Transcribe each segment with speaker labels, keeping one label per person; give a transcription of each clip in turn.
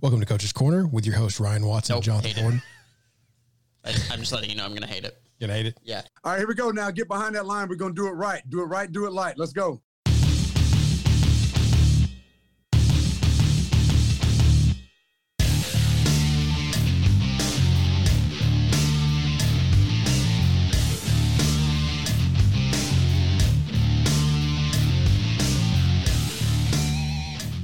Speaker 1: Welcome to Coach's Corner with your host Ryan Watson
Speaker 2: Nope,
Speaker 1: and Jonathan. Gordon.
Speaker 2: I, I'm just letting you know I'm going to hate it.
Speaker 1: You gonna hate it?
Speaker 2: Yeah.
Speaker 3: All right, here we go. Now get behind that line. We're gonna do it right. Do it right. Do it light. Let's go.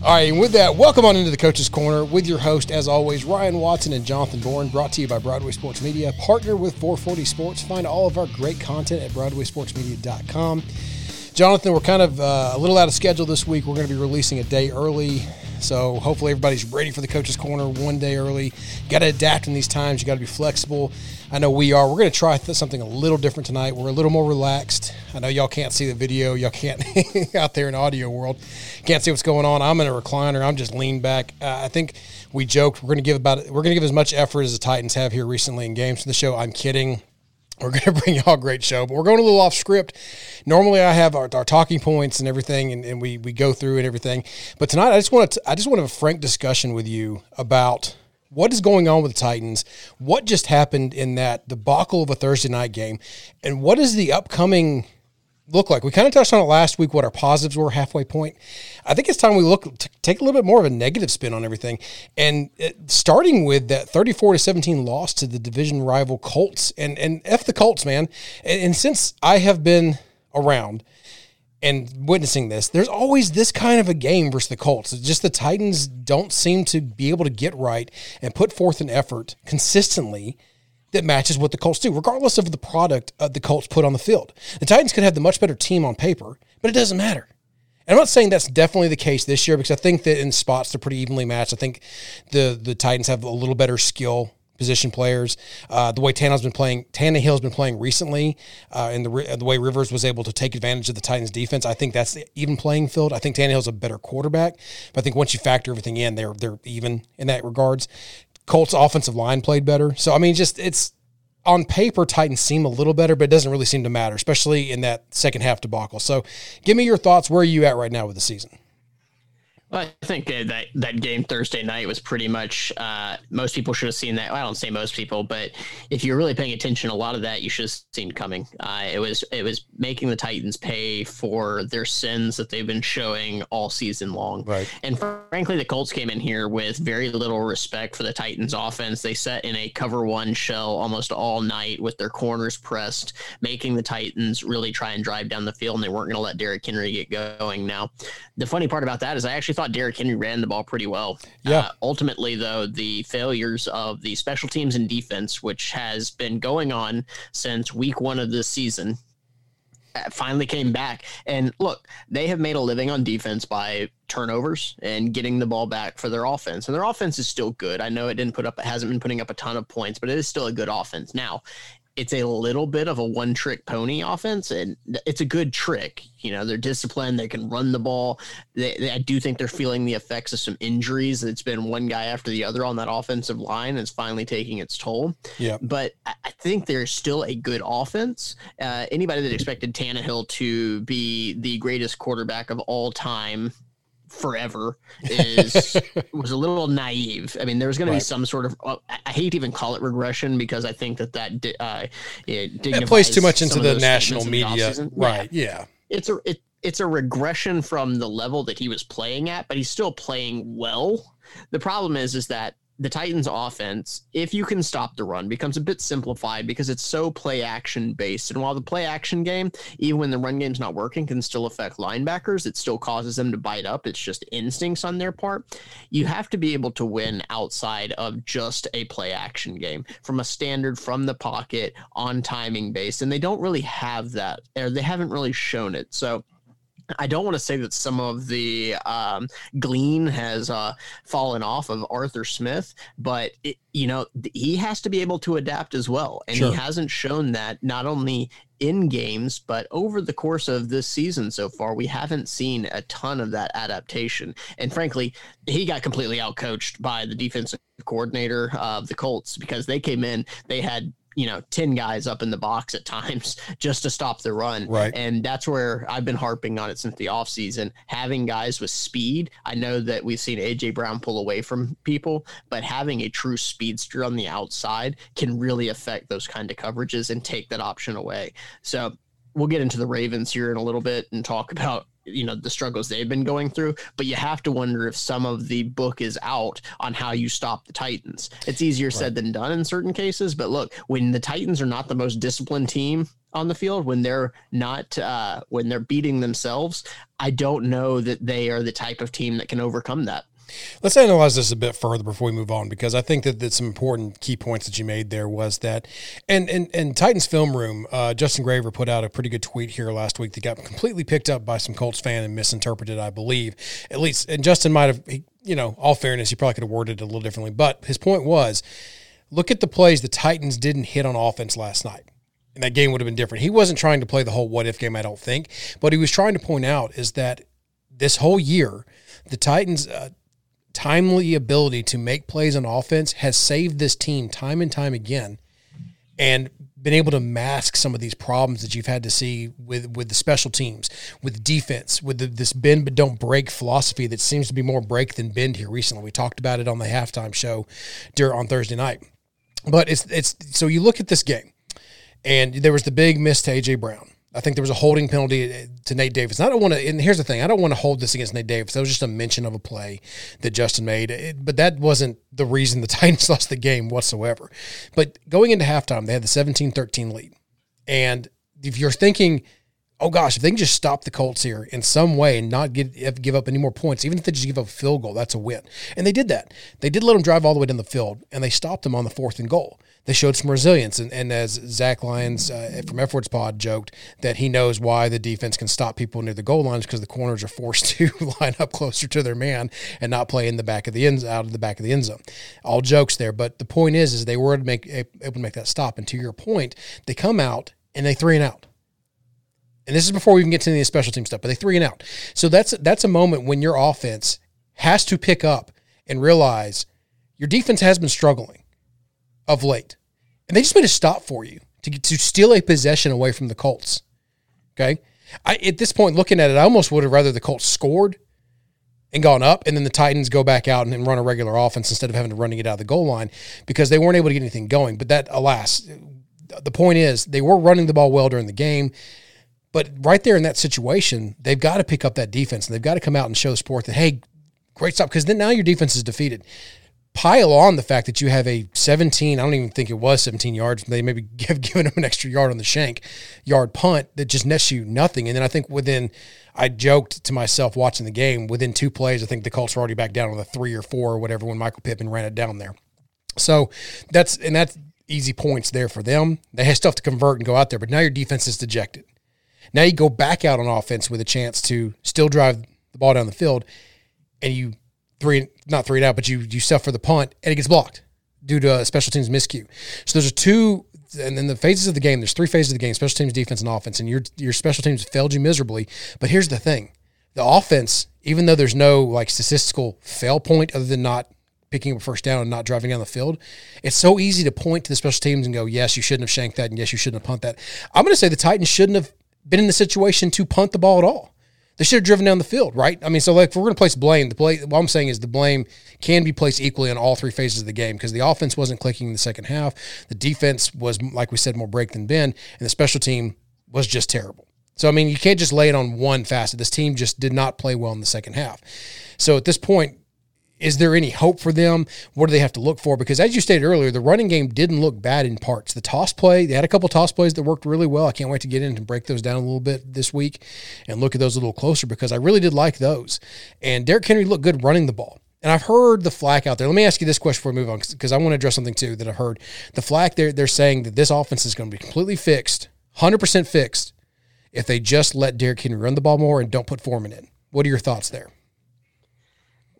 Speaker 1: All right, and with that, welcome on into the Coach's Corner with your host, as always, Ryan Watson and Jonathan Bourne, brought to you by Broadway Sports Media, partner with 440 Sports. Find all of our great content at BroadwaySportsMedia.com. Jonathan, we're kind of uh, a little out of schedule this week. We're going to be releasing a day early. So hopefully everybody's ready for the Coach's Corner one day early. Got to adapt in these times. You got to be flexible. I know we are. We're going to try th- something a little different tonight. We're a little more relaxed. I know y'all can't see the video. Y'all can't out there in audio world. Can't see what's going on. I'm in a recliner. I'm just leaned back. Uh, I think we joked we're going to give about we're going to give as much effort as the Titans have here recently in games for the show. I'm kidding. We're going to bring y'all a great show, but we're going a little off script. Normally, I have our, our talking points and everything, and, and we we go through and everything. But tonight, I just want to I just want to have a frank discussion with you about what is going on with the Titans, what just happened in that debacle of a Thursday night game, and what is the upcoming look like? We kind of touched on it last week. What our positives were halfway point. I think it's time we look to take a little bit more of a negative spin on everything, and it, starting with that thirty-four to seventeen loss to the division rival Colts, and and f the Colts, man. And, and since I have been around and witnessing this, there's always this kind of a game versus the Colts. It's just the Titans don't seem to be able to get right and put forth an effort consistently that matches what the Colts do, regardless of the product uh, the Colts put on the field. The Titans could have the much better team on paper, but it doesn't matter. And I'm not saying that's definitely the case this year because I think that in spots they're pretty evenly matched. I think the the Titans have a little better skill position players. Uh, the way Tannehill's been playing, Tannehill's been playing recently, uh, and the the way Rivers was able to take advantage of the Titans' defense, I think that's the even playing field. I think Tannehill's a better quarterback, but I think once you factor everything in, they're they're even in that regards. Colts' offensive line played better, so I mean, just it's on paper, Titans seem a little better, but it doesn't really seem to matter, especially in that second half debacle. So, give me your thoughts. Where are you at right now with the season?
Speaker 2: Well, I think that that game Thursday night was pretty much. Uh, most people should have seen that. Well, I don't say most people, but if you're really paying attention, a lot of that you should have seen coming. Uh, it was it was making the Titans pay for their sins that they've been showing all season long.
Speaker 1: Right.
Speaker 2: And frankly, the Colts came in here with very little respect for the Titans' offense. They sat in a cover one shell almost all night with their corners pressed, making the Titans really try and drive down the field, and they weren't going to let Derrick Henry get going. Now, the funny part about that is I actually thought Derrick Henry ran the ball pretty well.
Speaker 1: Yeah.
Speaker 2: Uh, ultimately, though, the failures of the special teams and defense, which has been going on since week one of this season, uh, finally came back. And look, they have made a living on defense by turnovers and getting the ball back for their offense. And their offense is still good. I know it didn't put up, it hasn't been putting up a ton of points, but it is still a good offense. Now, it's a little bit of a one trick pony offense, and it's a good trick. You know, they're disciplined, they can run the ball. They, they- I do think they're feeling the effects of some injuries. It's been one guy after the other on that offensive line. It's finally taking its toll.
Speaker 1: Yeah.
Speaker 2: But I I think there's still a good offense. Uh, anybody that expected Tannehill to be the greatest quarterback of all time forever is was a little naive. I mean, there was going
Speaker 1: Right.
Speaker 2: to be some sort of uh, I- hate to even call it regression because I think that that di- uh, it,
Speaker 1: It plays too much into the national
Speaker 2: in the
Speaker 1: media.
Speaker 2: Yeah
Speaker 1: right? Yeah,
Speaker 2: it's a it, it's a regression from the level that he was playing at, but he's still playing well. The problem is is that the Titans offense, if you can stop the run, becomes a bit simplified because it's so play action based. And while the play action game, even when the run game's not working, can still affect linebackers, it still causes them to bite up. It's just instincts on their part. You have to be able to win outside of just a play action game from a standard from the pocket on timing based. And they don't really have that, or they haven't really shown it. So I don't want to say that some of the um, glean has uh, fallen off of Arthur Smith, but it, you know he has to be able to adapt as well, and
Speaker 1: Sure.
Speaker 2: he hasn't shown that not only in games but over the course of this season so far. We haven't seen a ton of that adaptation, and frankly, he got completely outcoached by the defensive coordinator of the Colts because they came in, they had you know 10 guys up in the box at times just to stop the run.
Speaker 1: Right.
Speaker 2: And that's where i've been harping on it since the offseason. Having guys with speed i know that we've seen aj brown pull away from people but having a true speedster on the outside can really affect those kind of coverages and take that option away. So we'll get into the ravens here in a little bit and talk about you know the struggles they've been going through but you have to wonder if some of the book is out on how you stop the titans it's easier right. said than done in certain cases but look when the titans are not the most disciplined team on the field when they're not uh, when they're beating themselves i don't know that they are the type of team that can overcome that
Speaker 1: Let's analyze this a bit further before we move on, because I think that, that some important key points that you made there was that, and and, and Titans Film Room, uh, Justin Graver put out a pretty good tweet here last week that got completely picked up by some Colts fan and misinterpreted, I believe. At least, and Justin might have, he, you know, all fairness, he probably could have worded it a little differently, but his point was, look at the plays the Titans didn't hit on offense last night and that game would have been different. He wasn't trying to play the whole what if game, I don't think, but he was trying to point out is that this whole year, the Titans, uh, timely ability to make plays on offense has saved this team time and time again and been able to mask some of these problems that you've had to see with with the special teams, with defense, with the, this bend but don't break philosophy that seems to be more break than bend here recently. We talked about it on the halftime show during on Thursday night. But it's it's so you look at this game and there was the big miss to AJ Brown. I think there was a holding penalty uh, to Nate Davis. And I don't want to, and here's the thing I don't want to hold this against Nate Davis. That was just a mention of a play that Justin made, it, but that wasn't the reason the Titans lost the game whatsoever. But going into halftime, they had the 17 13 lead. And if you're thinking, oh gosh, if they can just stop the Colts here in some way and not get, give up any more points, even if they just give up a field goal, that's a win. And they did that. They did let them drive all the way down the field, and they stopped them on the fourth and goal they showed some resilience. And, and as Zach Lyons uh, from Efforts Pod joked, that he knows why the defense can stop people near the goal lines because the corners are forced to line up closer to their man and not play in the back of the end out of the back of the end zone. All jokes there, but the point is, is they were to make able to make that stop. And to your point, they come out and they three and out. And this is before we even get to any of the special team stuff, but they three and out. So that's that's a moment when your offense has to pick up and realize your defense has been struggling of late. And they just made a stop for you to, to steal a possession away from the Colts. Okay. I, at this point, looking at it, I almost would have rather the Colts scored and gone up, and then the Titans go back out and, run a regular offense instead of having to running it out of the goal line because they weren't able to get anything going. But that, alas, the point is they were running the ball well during the game. But right there in that situation, they've got to pick up that defense and they've got to come out and show the sport that, hey, great stop, because then now your defense is defeated pile on the fact that you have a 17, I don't even think it was 17 yards. They maybe give given him an extra yard on the shank yard punt that just nets you nothing. And then I think within, I joked to myself watching the game, within two plays, I think the Colts were already back down on the three or four or whatever when Michael Pittman ran it down there. So that's, and that's easy points there for them. They have stuff to convert and go out there, but now your defense is dejected. Now you go back out on offense with a chance to still drive the ball down the field and you three not three and out, but you you suffer the punt and it gets blocked due to a special teams miscue. So there's a two and then the phases of the game, there's three phases of the game, special teams, defense, and offense, and your your special teams failed you miserably. But here's the thing. The offense, even though there's no like statistical fail point other than not picking up a first down and not driving down the field, it's so easy to point to the special teams and go, yes, you shouldn't have shanked that, and yes, you shouldn't have punt that. I'm going to say the Titans shouldn't have been in the situation to punt the ball at all. They should have driven down the field, right? I mean, so like if we're going to place blame, the play, what I'm saying is the blame can be placed equally on all three phases of the game because the offense wasn't clicking in the second half. The defense was, like we said, more break than bend, and the special team was just terrible. So, I mean, you can't just lay it on one facet. This team just did not play well in the second half. So at this point, is there any hope for them? What do they have to look for? Because as you stated earlier, the running game didn't look bad in parts. The toss play, they had a couple toss plays that worked really well. I can't wait to get in and break those down a little bit this week and look at those a little closer because I really did like those. And Derrick Henry looked good running the ball. And I've heard the flack out there. Let me ask you this question before we move on because I want to address something too that I've heard. The flack they're, they're saying that this offense is going to be completely fixed, 100% fixed, if they just let Derrick Henry run the ball more and don't put Foreman in. What are your thoughts there?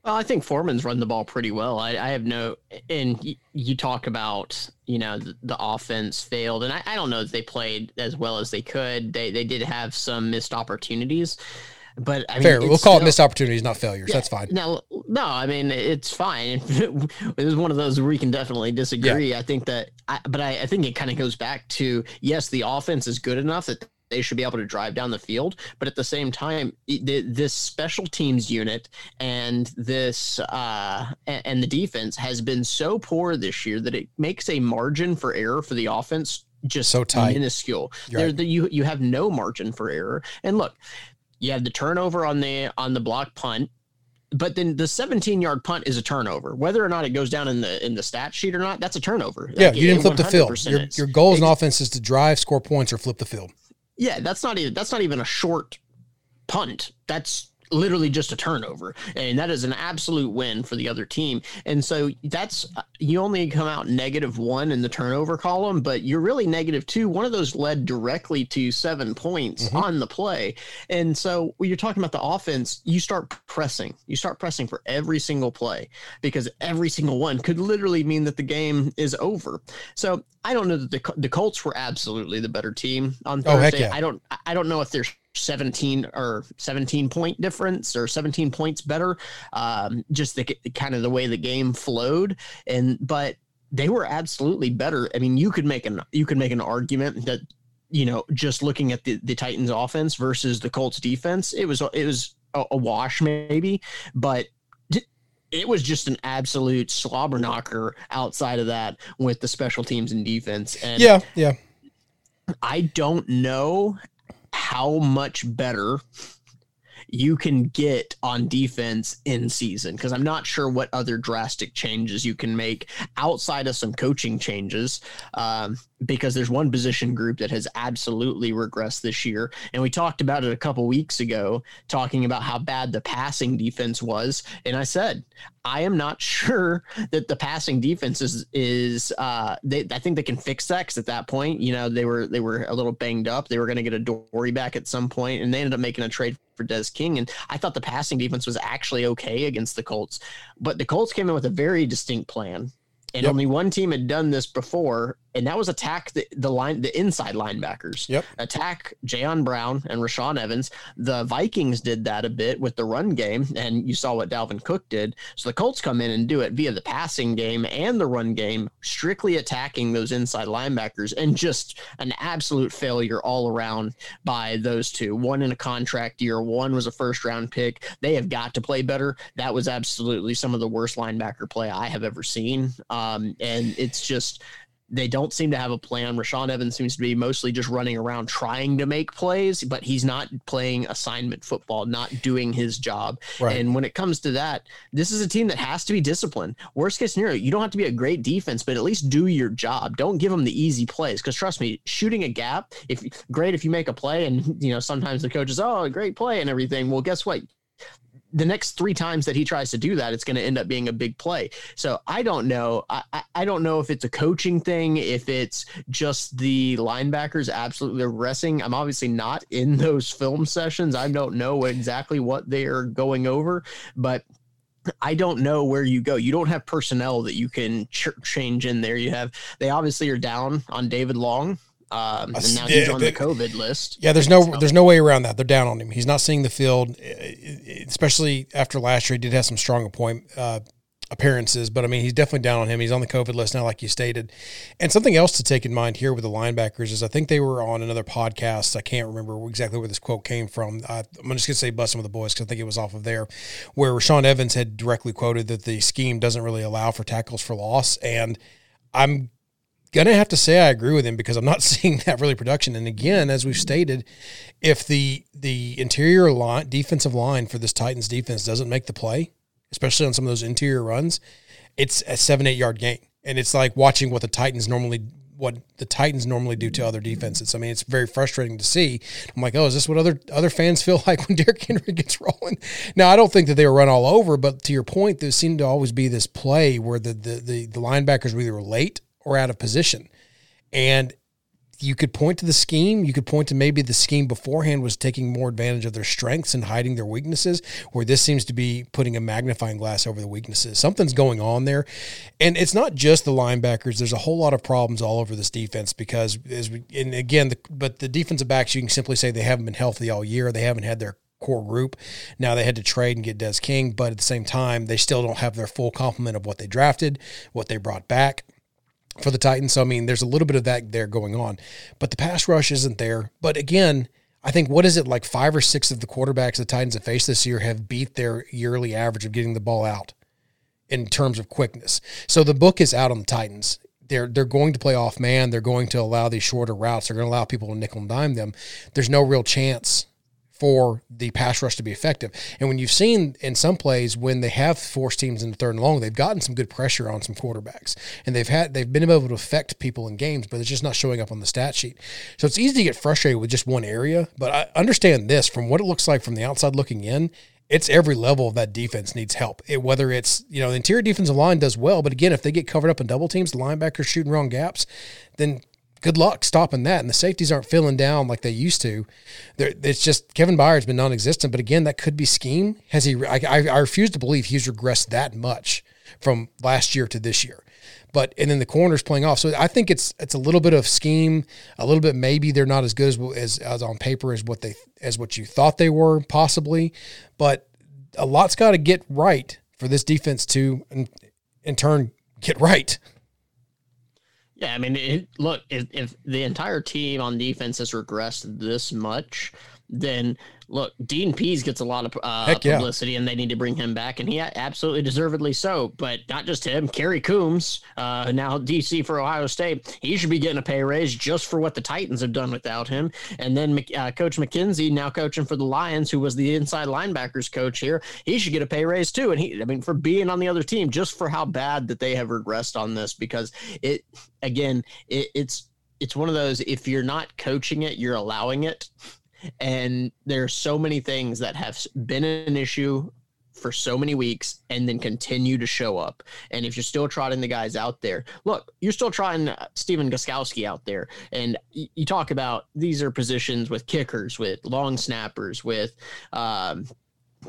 Speaker 2: Well, I think Foreman's run the ball pretty well. I, I have no, and you, you, talk about, you know, the, the offense failed, and I, I, don't know if they played as well as they could. They they did have some missed opportunities, but I mean,
Speaker 1: Fair. We'll call it missed opportunities, not failures.
Speaker 2: Yeah,
Speaker 1: That's fine.
Speaker 2: No, no, I mean it's fine. it was one of those where we can definitely disagree. I think that, I, but I, I think it kind of goes back to yes, the offense is good enough that they should be able to drive down the field, but at the same time, this special teams unit and this uh, and the defense has been so poor this year that it makes a margin for error for the offense just
Speaker 1: So tight.
Speaker 2: minuscule.
Speaker 1: Right.
Speaker 2: the, you you have no margin for error. And look, you have the turnover on the on the block punt but then the 17 yard punt is a turnover whether or not it goes down in the in the stat sheet or not that's a turnover
Speaker 1: Yeah,
Speaker 2: Like,
Speaker 1: you didn't flip the field. Your, your goal as an offense is to drive, score points, or flip the field.
Speaker 2: Yeah that's not even that's not even a short punt. That's literally just a turnover and that is an absolute win for the other team. And so that's you only come out negative one in the turnover column but you're really negative two. One of those led directly to seven points
Speaker 1: Mhm.
Speaker 2: on the play. And so when you're talking about the offense you start pressing. You start pressing for every single play because every single one could literally mean that the game is over. So i don't know that the, the colts were absolutely the better team on thursday
Speaker 1: Oh, heck yeah.
Speaker 2: i don't i don't know if there's 17 or 17 point difference or 17 points better um, just the kind of the way the game flowed. And but they were absolutely better. I mean you could make an you could make an argument that you know just looking at the, the titans offense versus the colts defense it was it was a, a wash maybe but it was just an absolute slobber knocker outside of that with the special teams and defense. And
Speaker 1: Yeah, yeah.
Speaker 2: I don't know how much better you can get on defense in season because I'm not sure what other drastic changes you can make outside of some coaching changes. Um, because there's one position group that has absolutely regressed this year, and we talked about it a couple weeks ago, talking about how bad the passing defense was, and I said I am not sure that the passing defense is is uh they I think they can fix that at that point, you know, they were they were a little banged up. They were gonna get Adoree' back at some point, and they ended up making a trade for Des King. And I thought the passing defense was actually okay against the Colts. But the Colts came in with a very distinct plan. And
Speaker 1: Yep.
Speaker 2: only one team had done this before, and that was attack the, the line, the inside linebackers
Speaker 1: Yep.
Speaker 2: attack Jayon Brown and Rashaan Evans. The Vikings did that a bit with the run game, and you saw what Dalvin Cook did. So the Colts come in and do it via the passing game and the run game, strictly attacking those inside linebackers, and just an absolute failure all around by those two. One in a contract year, one was a first round pick. They have got to play better. That was absolutely some of the worst linebacker play I have ever seen. Um, and it's just they don't seem to have a plan. Rashaan Evans seems to be mostly just running around trying to make plays, but he's not playing assignment football, not doing his job.
Speaker 1: Right.
Speaker 2: And when it comes to that, this is a team that has to be disciplined. Worst case scenario, you don't have to be a great defense, but at least do your job. Don't give them the easy plays because trust me, shooting a gap, if great if you make a play and you know sometimes the coach is oh great play and everything. Well, guess what? The next three times that he tries to do that, it's going to end up being a big play. So I don't know. I, I- don't know if it's a coaching thing, if it's just the linebackers absolutely regressing. I'm obviously not in those film sessions. I don't know exactly what they are going over, but I don't know where you go. You don't have personnel that you can ch- change in there. You have they obviously are down on David Long. Um, and now he's on the COVID list.
Speaker 1: Yeah, there's no there's no way around that. They're down on him. He's not seeing the field, eh, especially after last year. He did have some strong appoint uh, appearances, but I mean, he's definitely down on him. He's on the COVID list now, like you stated. And something else to take in mind here with the linebackers is I think they were on another podcast. I can't remember exactly where this quote came from. I, I'm just gonna say Bussin' With The Boys because I think it was off of there, where Rashaan Evans had directly quoted that the scheme doesn't really allow for tackles for loss, and I'm gonna have to say I agree with him because I'm not seeing that really production. And again, as we've stated, if the the interior line defensive line for this Titans defense doesn't make the play, especially on some of those interior runs, it's a seven eight yard gain, and it's like watching what the Titans normally what the Titans normally do to other defenses. I mean, it's very frustrating to see. I'm like, oh, is this what other other fans feel like when Derrick Henry gets rolling? Now, I don't think that they were run all over, but to your point, there seemed to always be this play where the the the, the linebackers were either late or out of position, and you could point to the scheme. You could point to maybe the scheme beforehand was taking more advantage of their strengths and hiding their weaknesses, where this seems to be putting a magnifying glass over the weaknesses. Something's going on there. And it's not just the linebackers. There's a whole lot of problems all over this defense because, as we, and again, the, but the defensive backs, you can simply say they haven't been healthy all year. They haven't had their core group. Now they had to trade and get Des King, but at the same time, they still don't have their full complement of what they drafted, what they brought back for the Titans. So I mean, there's a little bit of that there going on, but the pass rush isn't there. But again, I think what is it like five or six of the quarterbacks the Titans have faced this year have beat their yearly average of getting the ball out in terms of quickness. So the book is out on the Titans. They're they're going to play off man. They're going to allow these shorter routes. They're going to allow people to nickel and dime them. There's no real chance for the pass rush to be effective. And when you've seen in some plays when they have forced teams in the third and long, they've gotten some good pressure on some quarterbacks, and they've had they've been able to affect people in games, but it's just not showing up on the stat sheet. So it's easy to get frustrated with just one area. But I understand this from what it looks like from the outside looking in. It's every level of that defense needs help. It, whether it's you know the interior defensive line does well, but again, if they get covered up in double teams, the linebackers shooting wrong gaps, then good luck stopping that. And the safeties aren't filling down like they used to. They're, it's just Kevin Byard's been non-existent. But again, that could be scheme. Has he? I, I refuse to believe he's regressed that much from last year to this year. But and then the corners playing off. So I think it's it's a little bit of scheme, a little bit maybe they're not as good as as, as on paper as what they as what you thought they were possibly. But a lot's got to get right for this defense to in, in turn get right.
Speaker 2: Yeah, I mean, it, look, if, if the entire team on defense has regressed this much, then look, Dean Pees gets a lot of uh, publicity, yeah. and they need to bring him back, and he absolutely deservedly so. But not just him, Kerry Coombs, uh, now DC for Ohio State, he should be getting a pay raise just for what the Titans have done without him. And then uh, Coach McKenzie, now coaching for the Lions, who was the inside linebackers coach here, he should get a pay raise too. And he, I mean, for being on the other team, just for how bad that they have regressed on this, because it, again, it, it's it's one of those if you're not coaching it, you're allowing it and there are so many things that have been an issue for so many weeks and then continue to show up. And if you're still trotting the guys out there, look, you're still trying uh, Stephen Gostkowski out there. And you talk about these are positions with kickers, with long snappers, with um,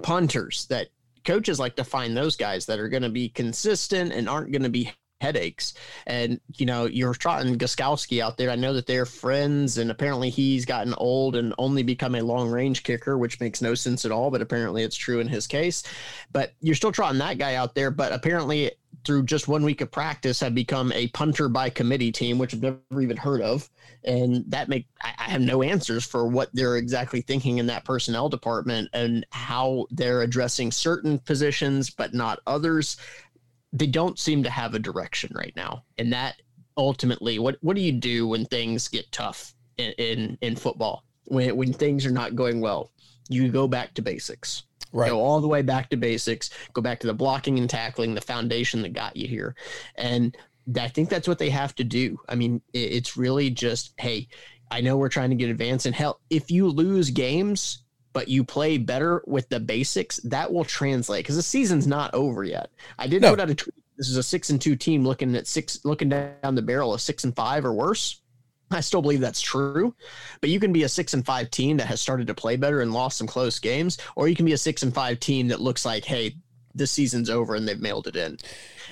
Speaker 2: punters that coaches like to find those guys that are going to be consistent and aren't going to be headaches. And you know, you're trotting Gostkowski out there. I know that they're friends, and apparently he's gotten old and only become a long range kicker, which makes no sense at all. But apparently it's true in his case. But you're still trotting that guy out there. But apparently through just one week of practice have become a punter by committee team, which I've never even heard of. And that make I, I have no answers for what they're exactly thinking in that personnel department and how they're addressing certain positions but not others they don't seem to have a direction right now. And that ultimately, what what do you do when things get tough in in, in football? When when things are not going well, you go back to basics. Right. Go all the way back to basics. Go back to the blocking and tackling, the foundation that got you here. And I think that's what they have to do. I mean, it's really just, hey, I know we're trying to get advanced, and hell, if you lose games, but you play better with the basics, that will translate because the season's not over yet. I did no. put out a tweet. This is a six and two team looking at six, looking down the barrel of six and five or worse. I still believe that's true, but you can be a six and five team that has started to play better and lost some close games, or you can be a six and five team that looks like, hey, this season's over and they've mailed it in.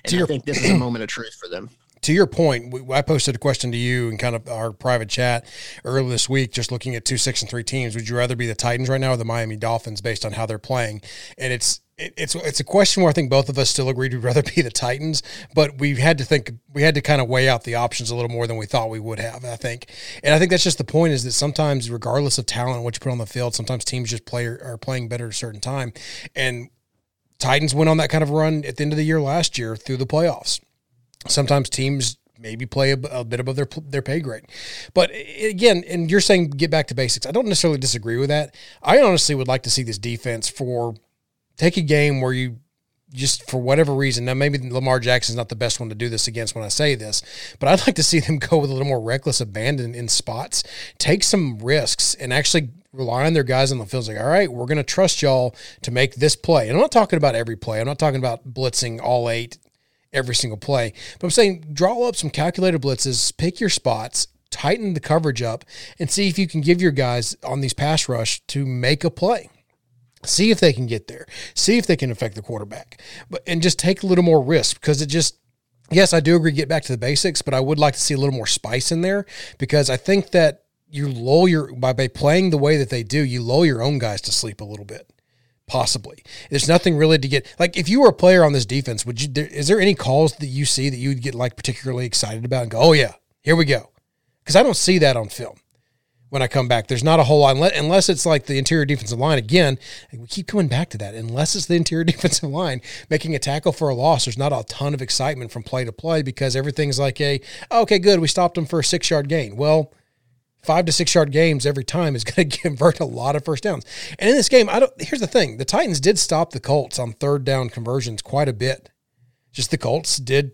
Speaker 2: And I think this is a moment of truth for them
Speaker 1: to your point, I posted a question to you in kind of our private chat earlier this week, just looking at two, six, and three teams. Would you rather be the Titans right now or the Miami Dolphins based on how they're playing? And it's it's it's a question where I think both of us still agreed we'd rather be the Titans, but we had to think we had to kind of weigh out the options a little more than we thought we would have. I think, and I think that's just the point is that sometimes, regardless of talent, what you put on the field, sometimes teams just play are playing better at a certain time, and Titans went on that kind of run at the end of the year last year through the playoffs sometimes teams maybe play a, a, bit above their their pay grade. But again, and you're saying get back to basics. I don't necessarily disagree with that. I honestly would like to see this defense for take a game where you just for whatever reason. Now maybe Lamar Jackson's not the best one to do this against when I say this, but I'd like to see them go with a little more reckless abandon in spots, take some risks, and actually rely on their guys on the field. Like, all right, we're going to trust y'all to make this play. And I'm not talking about every play. I'm not talking about blitzing all eight every single play. But I'm saying draw up some calculated blitzes, pick your spots, tighten the coverage up, and see if you can give your guys on these pass rush to make a play. See if they can get there. See if they can affect the quarterback. But and just take a little more risk because it just yes, I do agree get back to the basics, but I would like to see a little more spice in there because I think that you lull your by, by playing the way that they do, you lull your own guys to sleep a little bit. Possibly, there's nothing really to get like. If you were a player on this defense, would you? There, is there any calls that you see that you would get like particularly excited about and go, "Oh yeah, here we go"? Because I don't see that on film when I come back. There's not a whole lot unless it's like the interior defensive line again. We keep coming back to that. Unless it's the interior defensive line making a tackle for a loss, there's not a ton of excitement from play to play because everything's like a okay, good, we stopped them for a six yard gain. Well five to six yard games every time is going to convert a lot of first downs. And in this game, I don't. Here's the thing: the Titans did stop the Colts on third down conversions quite a bit. Just the Colts did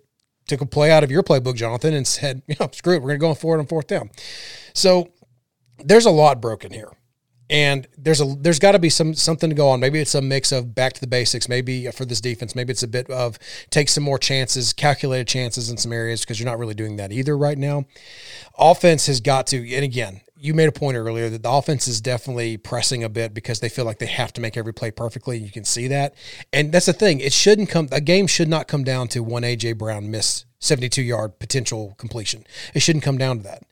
Speaker 1: took a play out of your playbook, Jonathan, and said, "You know, screw it, we're going to go forward on fourth down." So there's a lot broken here and there's a there's got to be some something to go on. Maybe it's a mix of back to the basics. Maybe for this defense, maybe it's a bit of take some more chances, calculated chances in some areas because you're not really doing that either right now. Offense has got to, and again, you made a point earlier that the offense is definitely pressing a bit because they feel like they have to make every play perfectly. You can see that, and that's the thing. It shouldn't come. A game should not come down to one AJ Brown miss 72 yard potential completion. It shouldn't come down to that.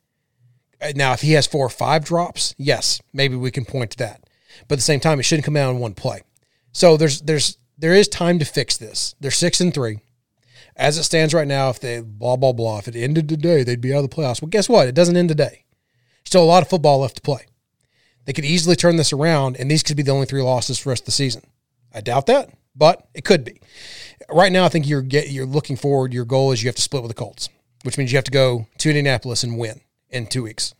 Speaker 1: Uh, now, if he has four or five drops, yes, maybe we can point to that. But at the same time, it shouldn't come out in one play. So there's there's there is time to fix this. They're six and three. As it stands right now, if they blah blah blah, if it ended today, they'd be out of the playoffs. Well, guess what? It doesn't end today. Still a lot of football left to play. They could easily turn this around, and these could be the only three losses for the rest of the season. I doubt that, but it could be. Right now, I think you're get, you're looking forward. Your goal is you have to split with the Colts, which means you have to go to Indianapolis and win in two weeks,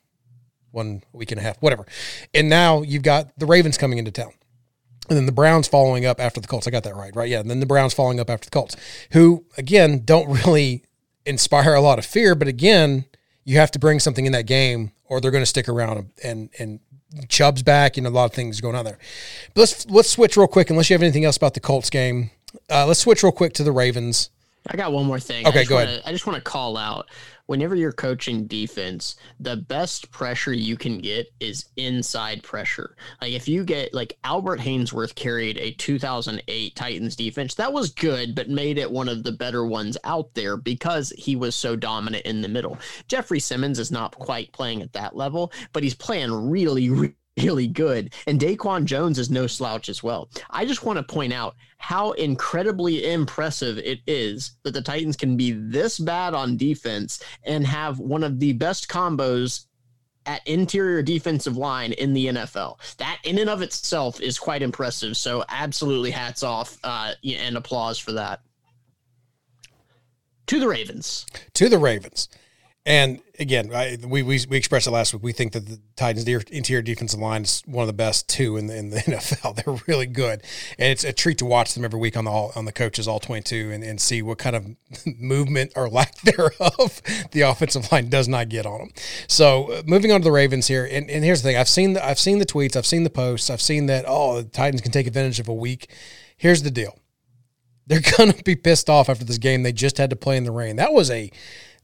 Speaker 1: one week and a half, whatever. And now you've got the Ravens coming into town. And then the Browns following up after the Colts. I got that right, right? Yeah. And then the Browns following up after the Colts, who, again, don't really inspire a lot of fear. But again, you have to bring something in that game or they're going to stick around and, and, Chubb's back, you know, a lot of things going on there. But let's let's switch real quick, unless you have anything else about the Colts game. Uh, let's switch real quick to the Ravens.
Speaker 2: I got one more thing.
Speaker 1: Okay, go
Speaker 2: wanna,
Speaker 1: ahead.
Speaker 2: I just want to call out whenever you're coaching defense, the best pressure you can get is inside pressure. Like if you get like Albert Haynesworth carried a 2008 Titans defense, that was good, but made it one of the better ones out there because he was so dominant in the middle. Jeffrey Simmons is not quite playing at that level, but he's playing really, really really good. And Daquan Jones is no slouch as well. I just want to point out how incredibly impressive it is that the Titans can be this bad on defense and have one of the best combos at interior defensive line in the NFL. That in and of itself is quite impressive. So absolutely hats off uh, and applause for that. To the Ravens.
Speaker 1: To the Ravens. And again, I, we, we we expressed it last week. We think that the Titans' interior defensive line is one of the best two in the, in the NFL. They're really good, and it's a treat to watch them every week on the all, on the coaches all twenty two and, and see what kind of movement or lack thereof the offensive line does not get on them. So uh, moving on to the Ravens here, and, and here's the thing: I've seen the I've seen the tweets, I've seen the posts, I've seen that oh the Titans can take advantage of a week. Here's the deal: they're gonna be pissed off after this game. They just had to play in the rain. That was a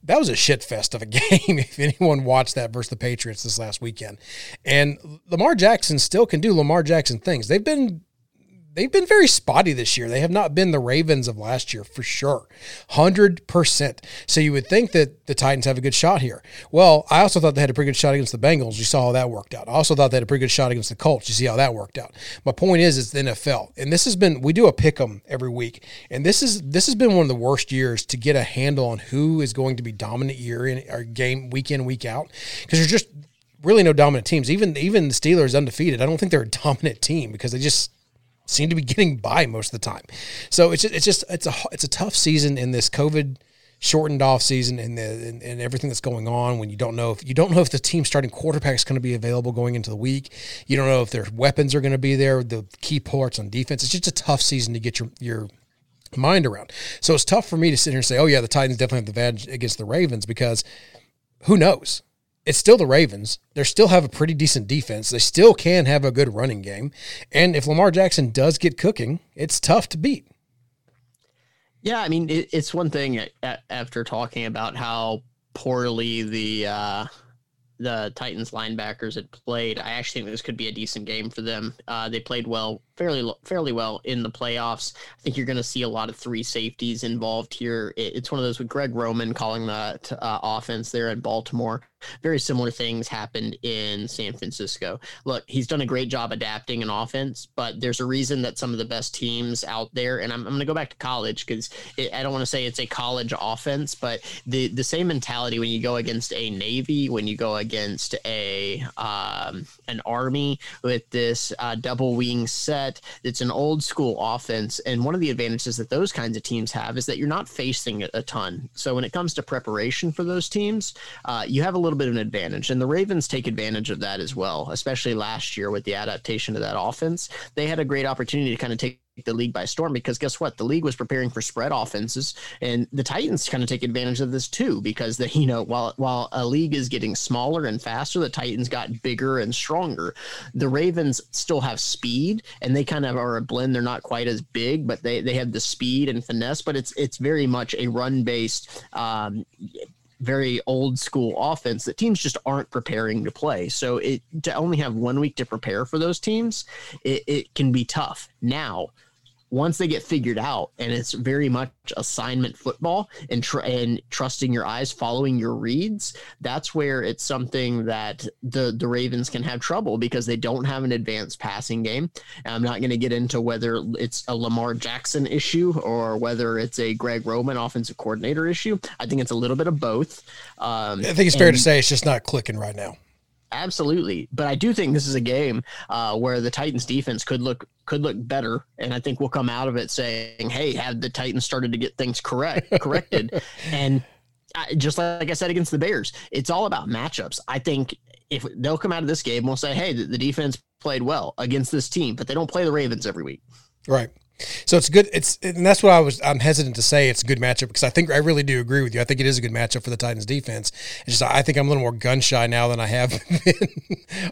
Speaker 1: that was a shit fest of a game if anyone watched that versus the Patriots this last weekend. And Lamar Jackson still can do Lamar Jackson things. They've been they've been very spotty this year. They have not been the Ravens of last year for sure. 100%. So you would think that the Titans have a good shot here. Well, I also thought they had a pretty good shot against the Bengals. You saw how that worked out. I also thought they had a pretty good shot against the Colts. You see how that worked out. My point is it's the NFL. And this has been we do a pick 'em every week. And this is this has been one of the worst years to get a handle on who is going to be dominant year in our game week in week out because there's just really no dominant teams. Even even the Steelers undefeated. I don't think they're a dominant team because they just seem to be getting by most of the time. So it's just, it's just it's a it's a tough season in this COVID shortened off season and the and, and, everything that's going on when you don't know if you don't know if the team starting quarterback is going to be available going into the week. You don't know if their weapons are going to be there, the key parts on defense. It's just a tough season to get your your mind around. So it's tough for me to sit here and say, "Oh yeah, the Titans definitely have the advantage against the Ravens" because who knows? It's still the Ravens. They still have a pretty decent defense. They still can have a good running game. And if Lamar Jackson does get cooking, it's tough to beat.
Speaker 2: Yeah, I mean, it, it's one thing after talking about how poorly the uh, the Titans linebackers had played. I actually think this could be a decent game for them. Uh, they played well, fairly fairly well in the playoffs. I think you're going to see a lot of three safeties involved here. It, it's one of those with Greg Roman calling that uh, offense there in Baltimore very similar things happened in San Francisco. Look, he's done a great job adapting an offense, but there's a reason that some of the best teams out there, and I'm, I'm going to go back to college because I don't want to say it's a college offense, but the the same mentality when you go against a Navy, when you go against a um, an Army with this uh, double wing set, it's an old school offense, and one of the advantages that those kinds of teams have is that you're not facing a, ton. So when it comes to preparation for those teams, uh, you have a little bit of an advantage. And the Ravens take advantage of that as well, especially last year with the adaptation to that offense. They had a great opportunity to kind of take the league by storm because guess what the league was preparing for spread offenses and the titans kind of take advantage of this too because the you know while while a league is getting smaller and faster the titans got bigger and stronger the ravens still have speed and they kind of are a blend they're not quite as big but they they have the speed and finesse but it's it's very much a run based um, very old school offense that teams just aren't preparing to play. So it to only have one week to prepare for those teams, it, it can be tough. Now, once they get figured out and it's very much assignment football and tr- and trusting your eyes following your reads that's where it's something that the the Ravens can have trouble because they don't have an advanced passing game. And I'm not going to get into whether it's a Lamar Jackson issue or whether it's a Greg Roman offensive coordinator issue. I think it's a little bit of both.
Speaker 1: Um, I think it's fair to say it's just not clicking right now
Speaker 2: Absolutely, but I do think this is a game uh, where the Titans defense could look could look better, and I think we'll come out of it saying, "Hey, have the Titans started to get things correct corrected?" and I, just like I said against the Bears, it's all about matchups. I think if they'll come out of this game, we'll say, "Hey, the, the defense played well against this team," but they don't play the Ravens every week.
Speaker 1: Right. So it's good. It's and that's what I was. I'm hesitant to say it's a good matchup because I think I really do agree with you. I think it is a good matchup for the Titans defense. It's just I think I'm a little more gun shy now than I have been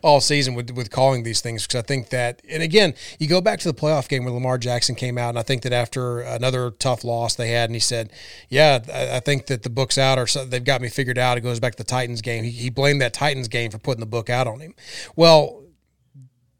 Speaker 1: all season with with calling these things because I think that and again you go back to the playoff game where Lamar Jackson came out and I think that after another tough loss they had and he said, yeah, I, think that the book's out or so, they've got me figured out. It goes back to the Titans game. He, he blamed that Titans game for putting the book out on him. Well,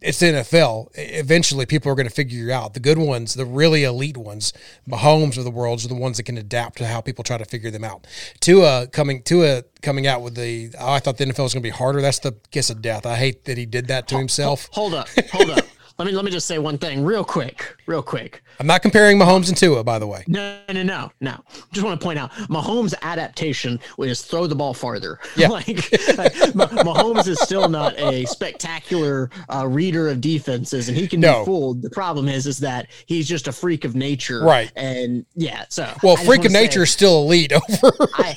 Speaker 1: it's the NFL. Eventually, people are going to figure you out. The good ones, the really elite ones, Mahomes of the world, are the ones that can adapt to how people try to figure them out. Tua coming, Tua coming out with the, oh, I thought the NFL was going to be harder. That's the kiss of death. I hate that he did that to himself.
Speaker 2: Hold up, hold up. let me let me just say one thing real quick, real quick.
Speaker 1: I'm not comparing Mahomes and Tua, by the way.
Speaker 2: No, no, no, no. Just want to point out Mahomes' adaptation was throw the ball farther.
Speaker 1: Yeah.
Speaker 2: like Mahomes is still not a spectacular uh, reader of defenses, and he can no. be fooled. The problem is, is that he's just a freak of nature,
Speaker 1: right?
Speaker 2: And yeah, so
Speaker 1: well, freak of nature say, is still elite over. I,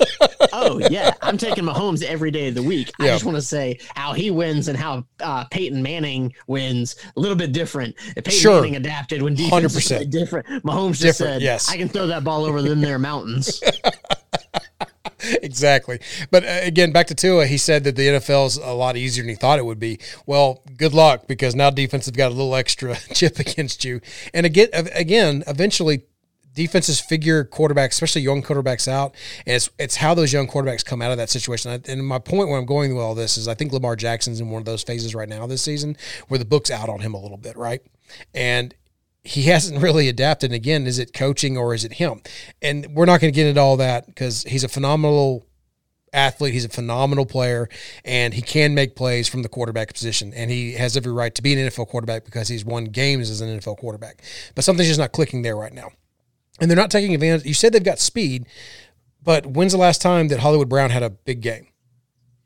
Speaker 2: oh yeah, I'm taking Mahomes every day of the week. I just want to say how he wins and how uh, Peyton Manning wins a little bit different. Peyton
Speaker 1: sure.
Speaker 2: Manning adapted when defense 100% different. Mahomes just different, said,
Speaker 1: yes.
Speaker 2: I can throw that ball over them there mountains.
Speaker 1: exactly. But uh, again, back to Tua, he said that the NFL is a lot easier than he thought it would be. Well, good luck because now defense have got a little extra chip against you. And again, again, eventually defenses figure quarterbacks, especially young quarterbacks, out, and it's it's how those young quarterbacks come out of that situation. And my point where I'm going with all this is, I think Lamar Jackson's in one of those phases right now this season where the book's out on him a little bit, right? And he hasn't really adapted. And again, is it coaching or is it him? And we're not going to get into all that because he's a phenomenal athlete. He's a phenomenal player, and he can make plays from the quarterback position. And he has every right to be an NFL quarterback because he's won games as an NFL quarterback. But something's just not clicking there right now. And they're not taking advantage. You said they've got speed, but when's the last time that Hollywood Brown had a big game?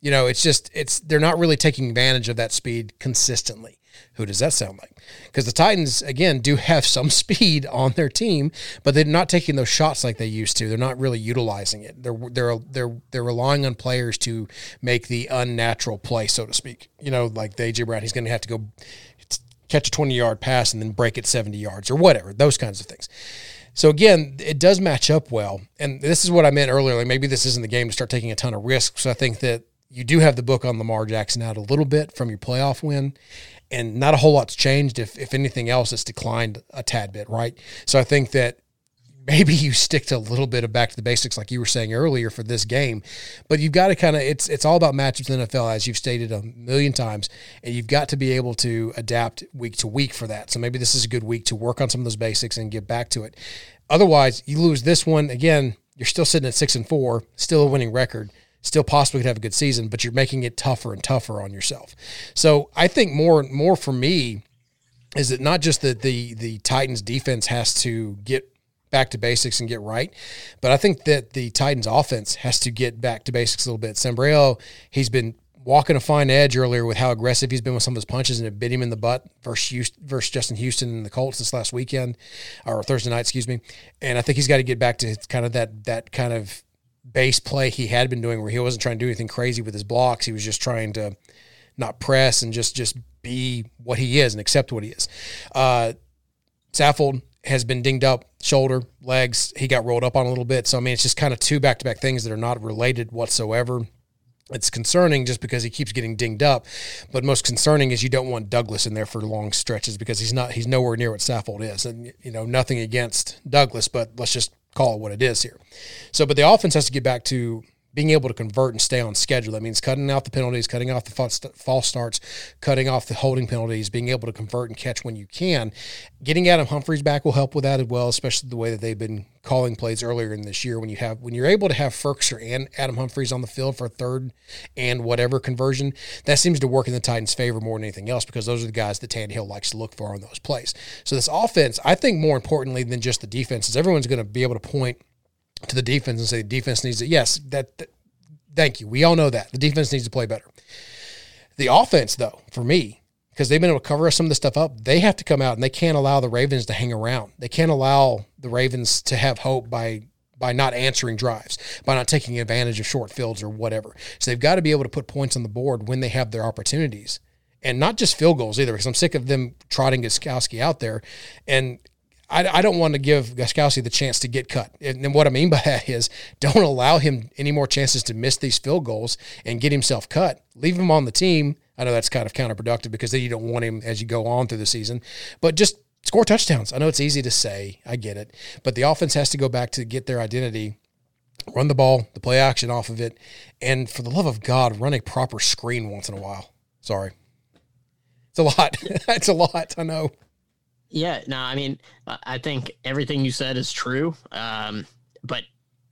Speaker 1: You know, it's just it's they're not really taking advantage of that speed consistently. Who does that sound like? Because the Titans, again, do have some speed on their team, but they're not taking those shots like they used to. They're not really utilizing it. They're they're they're they're relying on players to make the unnatural play, so to speak. You know, like the AJ Brown, he's going to have to go catch a twenty yard pass and then break it seventy yards or whatever. Those kinds of things. So again, it does match up well, and this is what I meant earlier. Like maybe this isn't the game to start taking a ton of risks. I think that you do have the book on Lamar Jackson out a little bit from your playoff win, and not a whole lot's changed. If if anything else, it's declined a tad bit, right? So I think that maybe you stick to a little bit of back to the basics, like you were saying earlier for this game. But you've got to kind of it's it's all about matchups in the NFL, as you've stated a million times, and you've got to be able to adapt week to week for that. So maybe this is a good week to work on some of those basics and get back to it. Otherwise, you lose this one again. You're still sitting at six and four, still a winning record still possibly could have a good season, but you're making it tougher and tougher on yourself. So I think more more for me is that not just that the the Titans defense has to get back to basics and get right, but I think that the Titans offense has to get back to basics a little bit. Sambrailo, he's been walking a fine edge earlier with how aggressive he's been with some of his punches and it bit him in the butt versus, Houston, versus Justin Houston and the Colts this last weekend or Thursday night, excuse me. And I think he's got to get back to kind of that that kind of base play he had been doing where he wasn't trying to do anything crazy with his blocks. He was just trying to not press and just just be what he is and accept what he is. Uh, Saffold has been dinged up, shoulder, legs. He got rolled up on a little bit. So I mean, it's just kind of two back to back things that are not related whatsoever. It's concerning just because he keeps getting dinged up, but most concerning is you don't want Douglas in there for long stretches because he's not he's nowhere near what Saffold is, and you know nothing against Douglas, but let's just call it what it is here. So, but the offense has to get back to being able to convert and stay on schedule. That means cutting out the penalties, cutting off the false starts, cutting off the holding penalties, being able to convert and catch when you can. Getting Adam Humphries back will help with that as well, especially the way that they've been calling plays earlier in this year. When you have when you're able to have Firkser and Adam Humphries on the field for a third and whatever conversion, that seems to work in the Titans' favor more than anything else because those are the guys that Tannehill likes to look for on those plays. So this offense, I think more importantly than just the defense, is everyone's going to be able to point – to the defense and say the defense needs it. Yes, that, that thank you. We all know that the defense needs to play better. The offense, though, for me, because they've been able to cover some of the stuff up, they have to come out and they can't allow the Ravens to hang around. They can't allow the Ravens to have hope by by not answering drives, by not taking advantage of short fields or whatever. So they've got to be able to put points on the board when they have their opportunities. And not just field goals either, because I'm sick of them trotting Gostkowski out there. And I, I don't want to give Gostkowski the chance to get cut. And what I mean by that is don't allow him any more chances to miss these field goals and get himself cut. Leave him on the team. I know that's kind of counterproductive because then you don't want him as you go on through the season, but just score touchdowns. I know it's easy to say. I get it. But the offense has to go back to get their identity run the ball, the play action off of it, and for the love of God, run a proper screen once in a while. Sorry. It's a lot. it's a lot. I know.
Speaker 2: Yeah, no, I mean, I think everything you said is true, um, but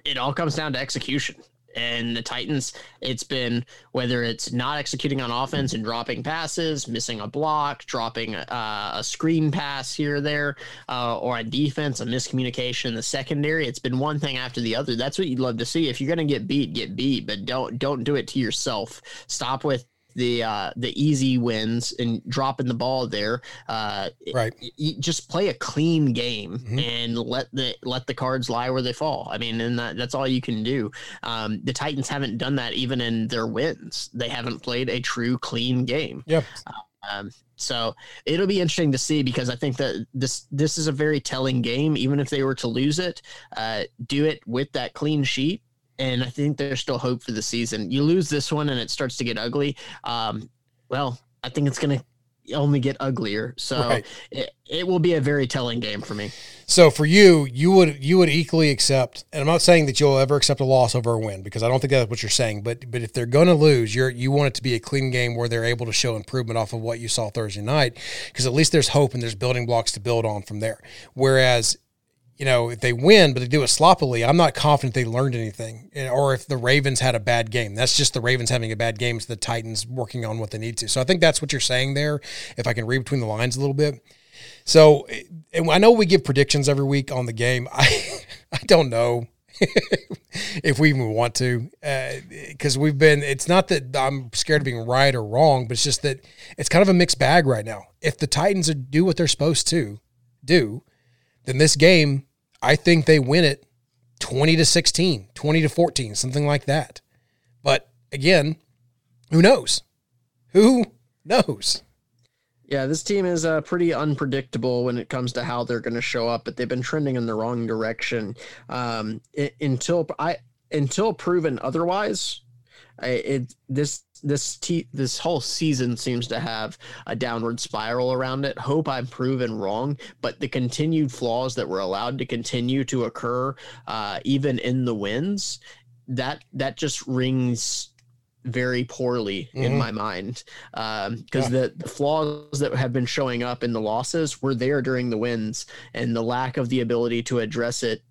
Speaker 2: it all comes down to execution. And the Titans, it's been whether it's not executing on offense and dropping passes, missing a block, dropping a, a screen pass here or there, uh, or a defense, a miscommunication in the secondary. It's been one thing after the other. That's what you'd love to see. If you're going to get beat, get beat, but don't don't do it to yourself. Stop with the uh, the easy wins and dropping the ball there. Uh,
Speaker 1: right.
Speaker 2: just play a clean game mm-hmm. and let the let the cards lie where they fall. I mean, and that, that's all you can do. Um, the Titans haven't done that even in their wins. They haven't played a true clean game.
Speaker 1: Yep.
Speaker 2: Um, so it'll be interesting to see because I think that this this is a very telling game. Even if they were to lose it, uh, do it with that clean sheet and I think there's still hope for the season. You lose this one and it starts to get ugly. Um, well, I think it's going to only get uglier. So right. it, it will be a very telling game for me.
Speaker 1: So for you, you would you would equally accept, and I'm not saying that you'll ever accept a loss over a win because I don't think that's what you're saying. But but if they're going to lose, you're you want it to be a clean game where they're able to show improvement off of what you saw Thursday night, because at least there's hope and there's building blocks to build on from there. Whereas you know, if they win, but they do it sloppily, I'm not confident they learned anything. Or if the Ravens had a bad game, that's just the Ravens having a bad game. It's the Titans working on what they need to. So I think that's what you're saying there. If I can read between the lines a little bit. So I know we give predictions every week on the game. I I don't know if we even want to, because uh, we've been. It's not that I'm scared of being right or wrong, but it's just that it's kind of a mixed bag right now. If the Titans do what they're supposed to do, then this game I think they win it 20 to 16, 20 to 14, something like that. But again, who knows? Who knows?
Speaker 2: Yeah, this team is uh, pretty unpredictable when it comes to how they're going to show up, but they've been trending in the wrong direction um, until I until proven otherwise. I, it this this te- this whole season seems to have a downward spiral around it. Hope I'm proven wrong, but the continued flaws that were allowed to continue to occur, uh, even in the wins, that that just rings very poorly mm-hmm. in my mind because um, yeah. the, the flaws that have been showing up in the losses were there during the wins and the lack of the ability to address it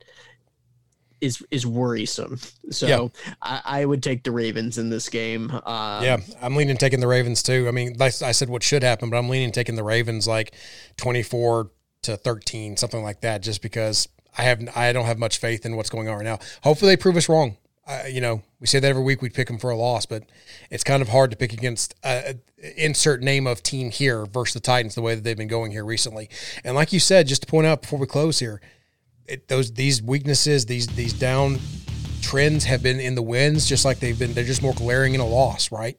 Speaker 2: is is worrisome. So
Speaker 1: Yeah.
Speaker 2: I, I would take the Ravens in this game. Um,
Speaker 1: Yeah, I'm leaning taking the Ravens too. I mean, like I said, what should happen, but I'm leaning taking the Ravens like 24 to 13, something like that, just because I have I don't have much faith in what's going on right now. Hopefully, they prove us wrong. I, you know, we say that every week we pick them for a loss, but it's kind of hard to pick against uh, insert name of team here versus the Titans the way that they've been going here recently. And like you said, just to point out before we close here, it, those these weaknesses, these these down trends have been in the wins, just like they've been. They're just more glaring in a loss, right?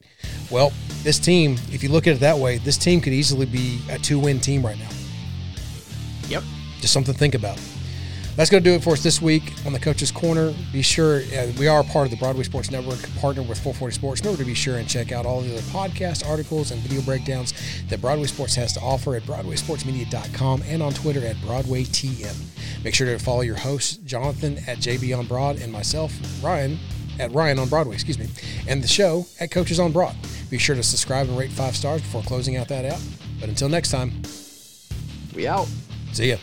Speaker 1: Well, this team, if you look at it that way, this team could easily be a two-win team right now.
Speaker 2: Yep.
Speaker 1: Just something to think about. That's going to do it for us this week on the Coach's Corner. Be sure uh, we are part of the Broadway Sports Network, partnered with 440 Sports. Remember to be sure and check out all the other podcast articles and video breakdowns that Broadway Sports has to offer at BroadwaySportsMedia.com and on Twitter at BroadwayTM. Make sure to follow your host Jonathan at JB on Broad and myself Ryan at Ryan on Broadway, excuse me, and the show at Coaches on Broad. Be sure to subscribe and rate five stars before closing out that out. But until next time,
Speaker 2: We out.
Speaker 1: see ya.